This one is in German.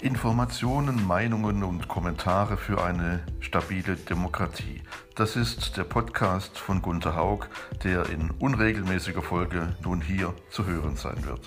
Informationen, Meinungen und Kommentare für eine stabile Demokratie. Das ist der Podcast von Gunther Haug, der in unregelmäßiger Folge nun hier zu hören sein wird.